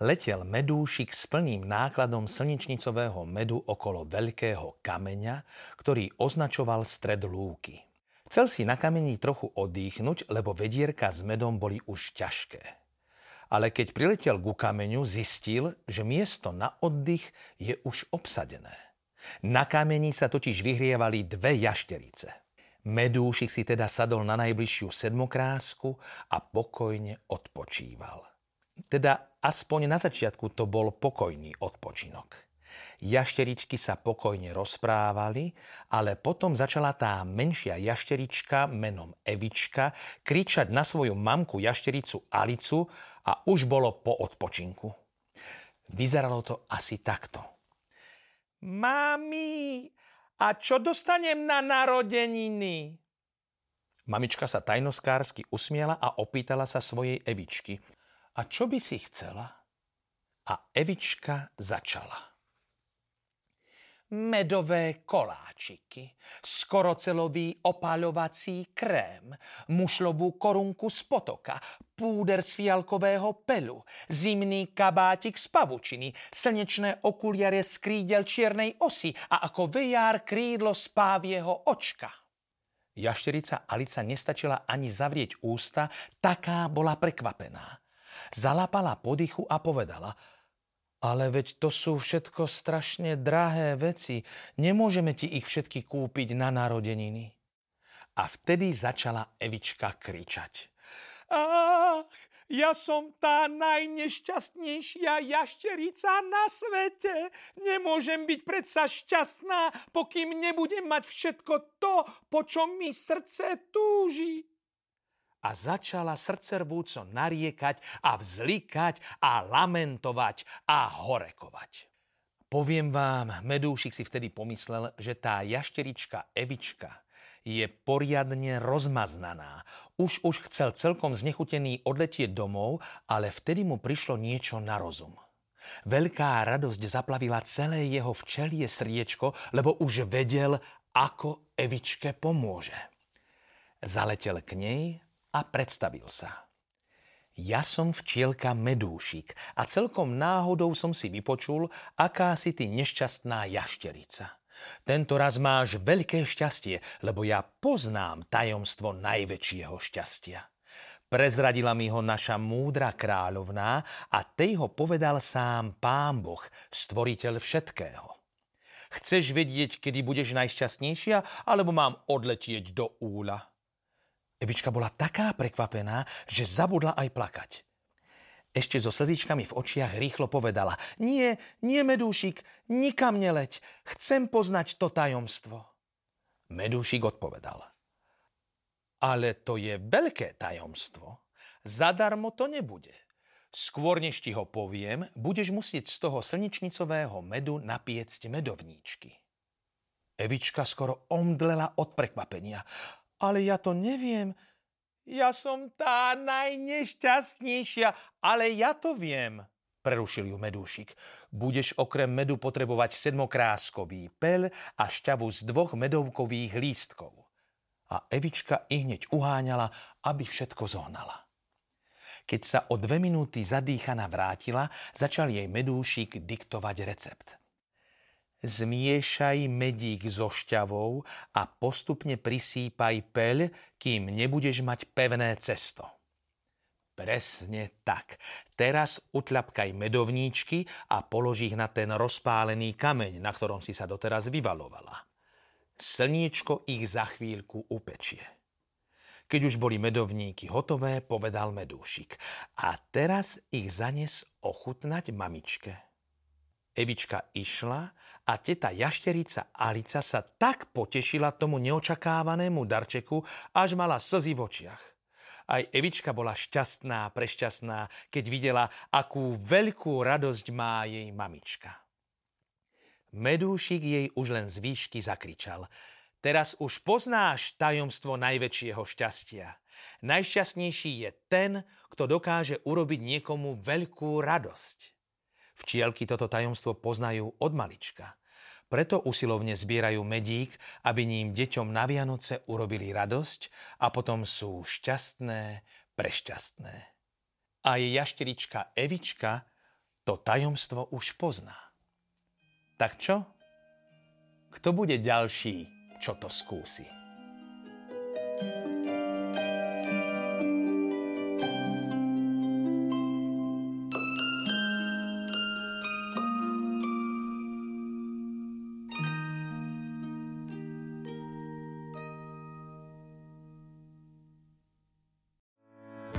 letel medúšik s plným nákladom slnečnicového medu okolo veľkého kameňa, ktorý označoval stred lúky. Chcel si na kameni trochu odýchnuť, lebo vedierka s medom boli už ťažké. Ale keď priletel ku kameňu, zistil, že miesto na oddych je už obsadené. Na kameni sa totiž vyhrievali dve jašterice. Medúšik si teda sadol na najbližšiu sedmokrásku a pokojne odpočíval. Teda aspoň na začiatku to bol pokojný odpočinok. Jašteričky sa pokojne rozprávali, ale potom začala tá menšia jašterička menom Evička kričať na svoju mamku jaštericu Alicu a už bolo po odpočinku. Vyzeralo to asi takto. Mami, a čo dostanem na narodeniny? Mamička sa tajnoskársky usmiela a opýtala sa svojej Evičky – a čo by si chcela? A Evička začala. Medové koláčiky, skorocelový opáľovací krém, mušlovú korunku z potoka, púder z fialkového pelu, zimný kabátik z pavučiny, slnečné okuliare z krídel čiernej osy a ako vejár krídlo z pávieho očka. Jašterica Alica nestačila ani zavrieť ústa, taká bola prekvapená. Zalapala podychu a povedala – ale veď to sú všetko strašne drahé veci. Nemôžeme ti ich všetky kúpiť na narodeniny. A vtedy začala Evička kričať. Ach, ja som tá najnešťastnejšia jašterica na svete. Nemôžem byť predsa šťastná, pokým nebudem mať všetko to, po čom mi srdce túži a začala srdcervúco nariekať a vzlikať a lamentovať a horekovať. Poviem vám, Medúšik si vtedy pomyslel, že tá jašterička Evička je poriadne rozmaznaná. Už už chcel celkom znechutený odletieť domov, ale vtedy mu prišlo niečo na rozum. Veľká radosť zaplavila celé jeho včelie sriečko, lebo už vedel, ako Evičke pomôže. Zaletel k nej a predstavil sa. Ja som včielka Medúšik a celkom náhodou som si vypočul, aká si ty nešťastná jašterica. Tento raz máš veľké šťastie, lebo ja poznám tajomstvo najväčšieho šťastia. Prezradila mi ho naša múdra kráľovná a tej ho povedal sám pán Boh, stvoriteľ všetkého. Chceš vedieť, kedy budeš najšťastnejšia, alebo mám odletieť do úla? Evička bola taká prekvapená, že zabudla aj plakať. Ešte so slzičkami v očiach rýchlo povedala Nie, nie, Medúšik, nikam neleď, chcem poznať to tajomstvo. Medúšik odpovedal Ale to je veľké tajomstvo. Zadarmo to nebude. Skôr než ti ho poviem, budeš musieť z toho slničnicového medu napiecť medovníčky. Evička skoro omdlela od prekvapenia ale ja to neviem. Ja som tá najnešťastnejšia, ale ja to viem, prerušil ju medúšik. Budeš okrem medu potrebovať sedmokráskový pel a šťavu z dvoch medovkových lístkov. A Evička i hneď uháňala, aby všetko zohnala. Keď sa o dve minúty zadýchaná vrátila, začal jej medúšik diktovať recept. Zmiešaj medík so šťavou a postupne prisýpaj peľ, kým nebudeš mať pevné cesto. Presne tak. Teraz utľapkaj medovníčky a polož ich na ten rozpálený kameň, na ktorom si sa doteraz vyvalovala. Slniečko ich za chvíľku upečie. Keď už boli medovníky hotové, povedal medúšik. A teraz ich zanes ochutnať mamičke. Evička išla a teta jašterica Alica sa tak potešila tomu neočakávanému darčeku, až mala slzy v očiach. Aj Evička bola šťastná, prešťastná, keď videla, akú veľkú radosť má jej mamička. Medúšik jej už len z výšky zakričal. Teraz už poznáš tajomstvo najväčšieho šťastia. Najšťastnejší je ten, kto dokáže urobiť niekomu veľkú radosť. Včielky toto tajomstvo poznajú od malička. Preto usilovne zbierajú medík, aby ním deťom na Vianoce urobili radosť a potom sú šťastné, prešťastné. A jej jašterička Evička to tajomstvo už pozná. Tak čo? Kto bude ďalší, čo to skúsi?